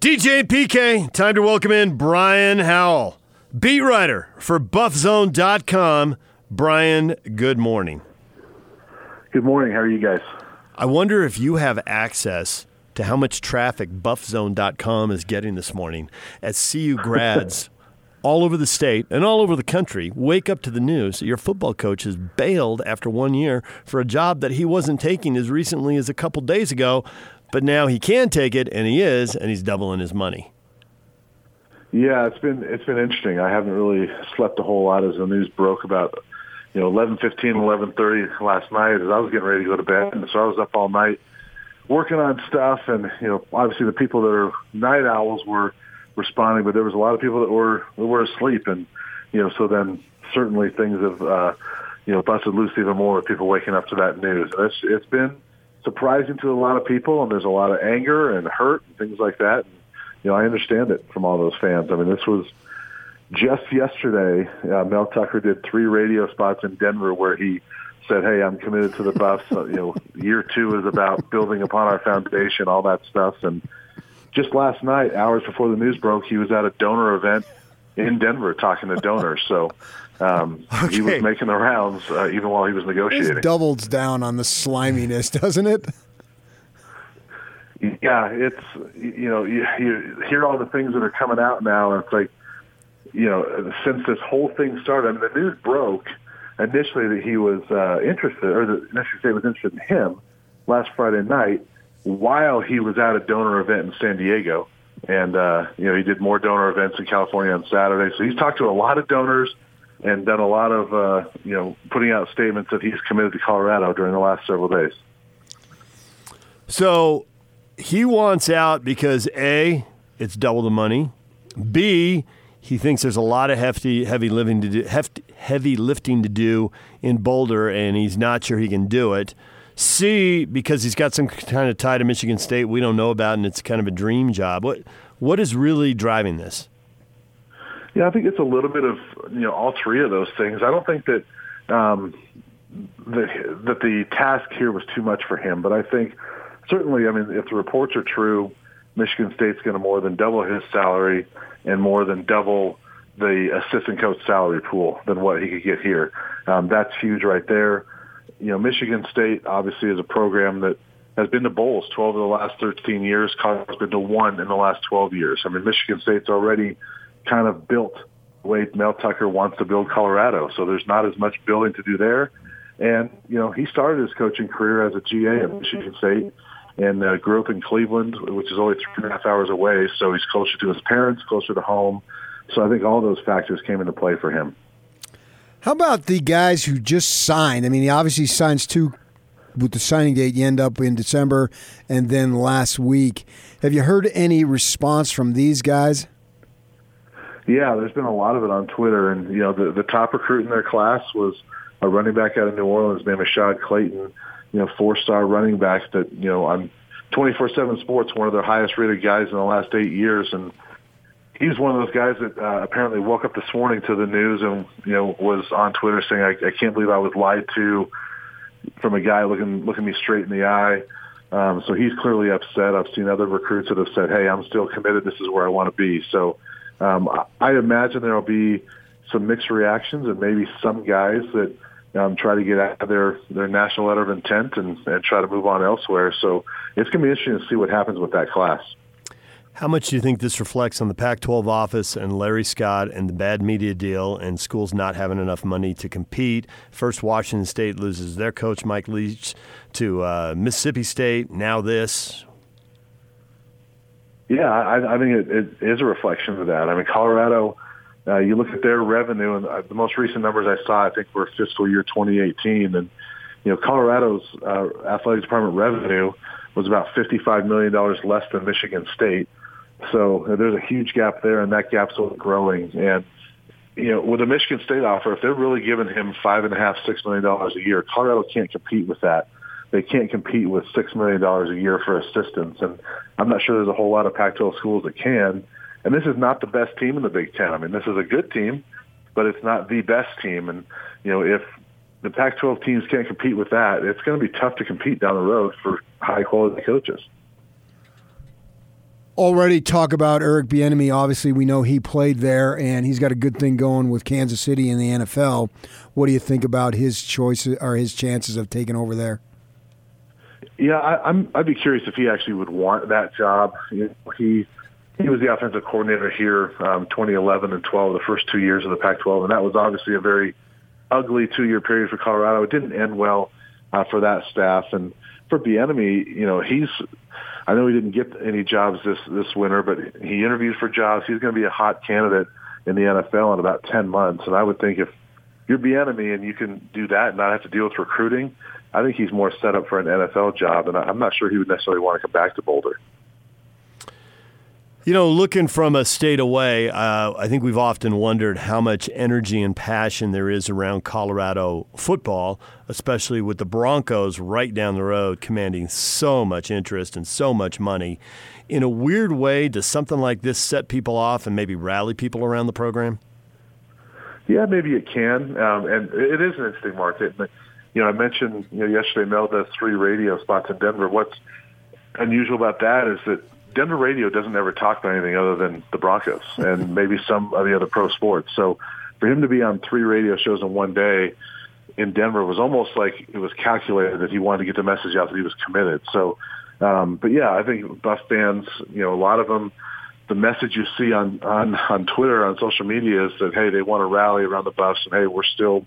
DJ PK, time to welcome in Brian Howell, beat writer for BuffZone.com. Brian, good morning. Good morning. How are you guys? I wonder if you have access to how much traffic BuffZone.com is getting this morning as CU grads all over the state and all over the country wake up to the news that your football coach has bailed after one year for a job that he wasn't taking as recently as a couple days ago but now he can take it, and he is, and he's doubling his money. Yeah, it's been it's been interesting. I haven't really slept a whole lot as the news broke about you know eleven fifteen, eleven thirty last night as I was getting ready to go to bed, and so I was up all night working on stuff. And you know, obviously the people that are night owls were responding, but there was a lot of people that were that were asleep, and you know, so then certainly things have uh, you know busted loose even more with people waking up to that news. It's it's been surprising to a lot of people, and there's a lot of anger and hurt and things like that. And, you know, I understand it from all those fans. I mean, this was just yesterday. Uh, Mel Tucker did three radio spots in Denver where he said, "Hey, I'm committed to the Buffs. you know, year two is about building upon our foundation, all that stuff." And just last night, hours before the news broke, he was at a donor event in Denver talking to donors. So um, okay. he was making the rounds uh, even while he was negotiating. This doubles down on the sliminess, doesn't it? Yeah, it's you know you, you hear all the things that are coming out now, and it's like you know since this whole thing started, I mean the news broke initially that he was uh, interested, or the initially say was interested in him last Friday night while he was at a donor event in San Diego and uh, you know he did more donor events in California on Saturday. So he's talked to a lot of donors and done a lot of uh, you know putting out statements that he's committed to Colorado during the last several days. So he wants out because a it's double the money. B he thinks there's a lot of hefty heavy lifting to do hefty, heavy lifting to do in Boulder, and he's not sure he can do it. C, because he's got some kind of tie to Michigan State we don't know about, and it's kind of a dream job. What what is really driving this? Yeah, I think it's a little bit of you know all three of those things. I don't think that um, the, that the task here was too much for him, but I think certainly, I mean, if the reports are true, Michigan State's going to more than double his salary and more than double the assistant coach salary pool than what he could get here. Um, that's huge right there you know, Michigan State obviously is a program that has been to bowls 12 of the last 13 years. Colorado's been to one in the last 12 years. I mean, Michigan State's already kind of built the way Mel Tucker wants to build Colorado. So there's not as much building to do there. And, you know, he started his coaching career as a GA at Michigan State and uh, grew up in Cleveland, which is only three and a half hours away. So he's closer to his parents, closer to home. So I think all those factors came into play for him. How about the guys who just signed? I mean, he obviously signs two with the signing date. You end up in December, and then last week. Have you heard any response from these guys? Yeah, there's been a lot of it on Twitter, and you know, the the top recruit in their class was a running back out of New Orleans named Ashaad Clayton. You know, four star running back that you know on 24/7 Sports, one of their highest rated guys in the last eight years, and he's one of those guys that uh, apparently woke up this morning to the news and you know was on Twitter saying, I, "I can't believe I was lied to from a guy looking looking me straight in the eye." Um, so he's clearly upset. I've seen other recruits that have said, "Hey, I'm still committed. This is where I want to be." So um, I imagine there will be some mixed reactions and maybe some guys that um, try to get out of their their national letter of intent and, and try to move on elsewhere. So it's going to be interesting to see what happens with that class. How much do you think this reflects on the Pac 12 office and Larry Scott and the bad media deal and schools not having enough money to compete? First, Washington State loses their coach, Mike Leach, to uh, Mississippi State. Now, this. Yeah, I, I think it, it is a reflection of that. I mean, Colorado, uh, you look at their revenue, and uh, the most recent numbers I saw, I think, were fiscal year 2018. And, you know, Colorado's uh, athletic department revenue was about $55 million less than Michigan State. So uh, there's a huge gap there, and that gap's only growing. And you know, with a Michigan State offer, if they're really giving him five and a half, six million dollars a year, Colorado can't compete with that. They can't compete with six million dollars a year for assistants, and I'm not sure there's a whole lot of Pac-12 schools that can. And this is not the best team in the Big Ten. I mean, this is a good team, but it's not the best team. And you know, if the Pac-12 teams can't compete with that, it's going to be tough to compete down the road for high quality coaches already talk about Eric Bieniemy. Obviously, we know he played there, and he's got a good thing going with Kansas City in the NFL. What do you think about his choices or his chances of taking over there? Yeah, I, I'm. I'd be curious if he actually would want that job. You know, he he was the offensive coordinator here, um, 2011 and 12, the first two years of the Pac-12, and that was obviously a very ugly two-year period for Colorado. It didn't end well uh, for that staff, and for Bieniemy, you know, he's. I know he didn't get any jobs this this winter, but he interviewed for jobs. He's going to be a hot candidate in the NFL in about 10 months, and I would think if you're Bieniemy and you can do that and not have to deal with recruiting, I think he's more set up for an NFL job, and I'm not sure he would necessarily want to come back to Boulder. You know, looking from a state away, uh, I think we've often wondered how much energy and passion there is around Colorado football, especially with the Broncos right down the road commanding so much interest and so much money. In a weird way, does something like this set people off and maybe rally people around the program? Yeah, maybe it can, um, and it is an interesting market. You know, I mentioned you know yesterday Mel does three radio spots in Denver. What's unusual about that is that Denver radio doesn't ever talk about anything other than the Broncos and maybe some of the other pro sports. So for him to be on three radio shows in one day in Denver was almost like it was calculated that he wanted to get the message out that he was committed. So, um, but yeah, I think Buff fans, you know, a lot of them, the message you see on, on, on Twitter, on social media is that, hey, they want to rally around the Buffs and hey, we're still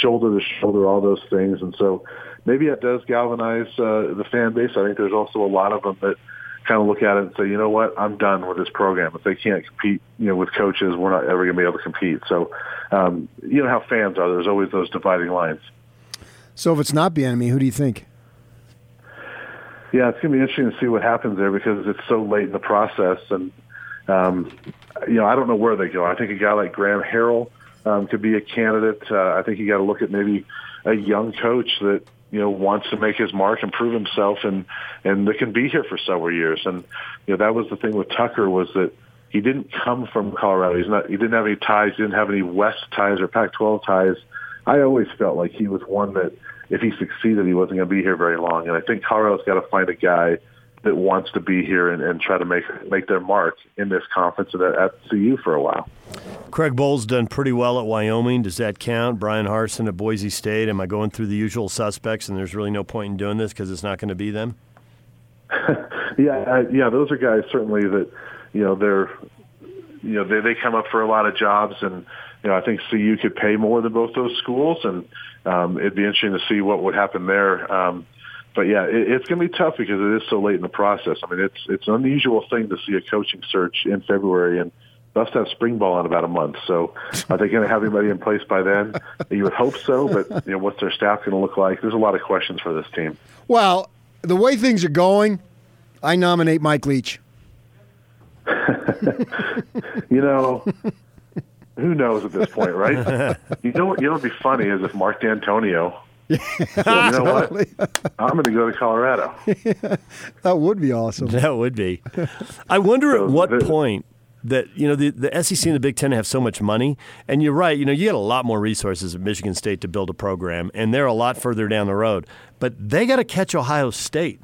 shoulder to shoulder, all those things. And so maybe it does galvanize uh, the fan base. I think there's also a lot of them that, kind of look at it and say, you know what, I'm done with this program. If they can't compete, you know, with coaches, we're not ever going to be able to compete. So, um, you know how fans are. There's always those dividing lines. So if it's not Bieniemy, who do you think? Yeah, it's going to be interesting to see what happens there because it's so late in the process, and um, you know, I don't know where they go. I think a guy like Graham Harrell um, could be a candidate. Uh, I think you got to look at maybe a young coach that you know wants to make his mark and prove himself and and that can be here for several years. And you know that was the thing with Tucker was that he didn't come from Colorado. He's not he didn't have any ties he didn't have any West ties or Pac-12 ties. I always felt like he was one that if he succeeded he wasn't going to be here very long. And I think Colorado's got to find a guy that wants to be here and, and try to make make their mark in this conference and at, at CU for a while. Craig Bohl's done pretty well at Wyoming. Does that count? Bryan Harsin at Boise State. Am I going through the usual suspects and there's really no point in doing this because it's not going to be them? yeah, I, yeah, those are guys certainly that you know they're you know they they come up for a lot of jobs and you know I think CU could pay more than both those schools and um, it'd be interesting to see what would happen there. Um, but yeah, it, it's going to be tough because it is so late in the process. I mean, it's it's an unusual thing to see a coaching search in February, and must have spring ball in about a month. So, are they going to have anybody in place by then? You would hope so, but you know, what's their staff going to look like? There's a lot of questions for this team. Well, the way things are going, I nominate Mike Leach. you know, who knows at this point, right? you know what? You know what'd be funny is if Mark Dantonio you know what? I'm going to go to Colorado. that would be awesome. That would be. I wonder so, at what the, point that you know the, the SEC and the Big Ten have so much money, and you're right. You know, you get a lot more resources at Michigan State to build a program, and they're a lot further down the road. But they got to catch Ohio State.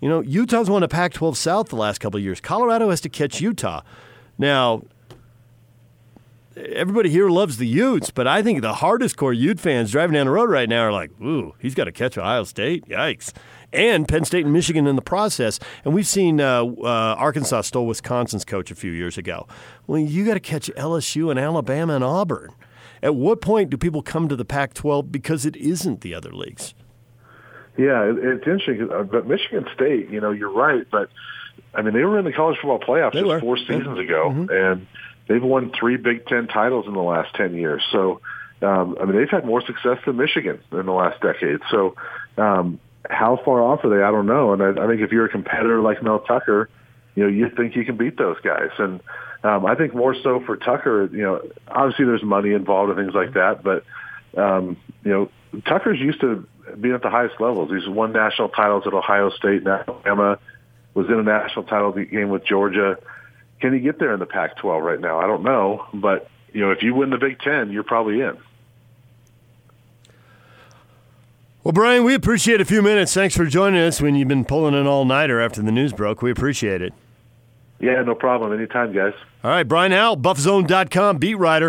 You know, Utah's won a Pac-12 South the last couple of years. Colorado has to catch Utah. Now, everybody here loves the Utes, but I think the hardest core Ute fans driving down the road right now are like, ooh, he's got to catch Ohio State. Yikes. And Penn State and Michigan in the process. And we've seen uh, uh, Arkansas stole Wisconsin's coach a few years ago. Well, you got to catch LSU and Alabama and Auburn. At what point do people come to the Pac 12 because it isn't the other leagues? Yeah, it's interesting. Uh, but Michigan State, you know, you're right. But I mean, they were in the college football playoffs just four seasons ago, mm-hmm. and they've won three Big Ten titles in the last ten years. So, um, I mean, they've had more success than Michigan in the last decade. So, um, how far off are they? I don't know. And I, I think if you're a competitor like Mel Tucker, you know, you think you can beat those guys. And um, I think more so for Tucker, you know, obviously there's money involved and things like that, but um, you know, Tucker's used to being at the highest levels. He's won national titles at Ohio State Alabama. Was in a national title game with Georgia. Can he get there in the Pac-12 right now? I don't know, but you know, if you win the Big Ten, you're probably in. Well, Brian, we appreciate a few minutes. Thanks for joining us when you've been pulling an all-nighter after the news broke. We appreciate it. Yeah, no problem. Anytime, guys. All right, Brian Howell, buffzone.com beat writer.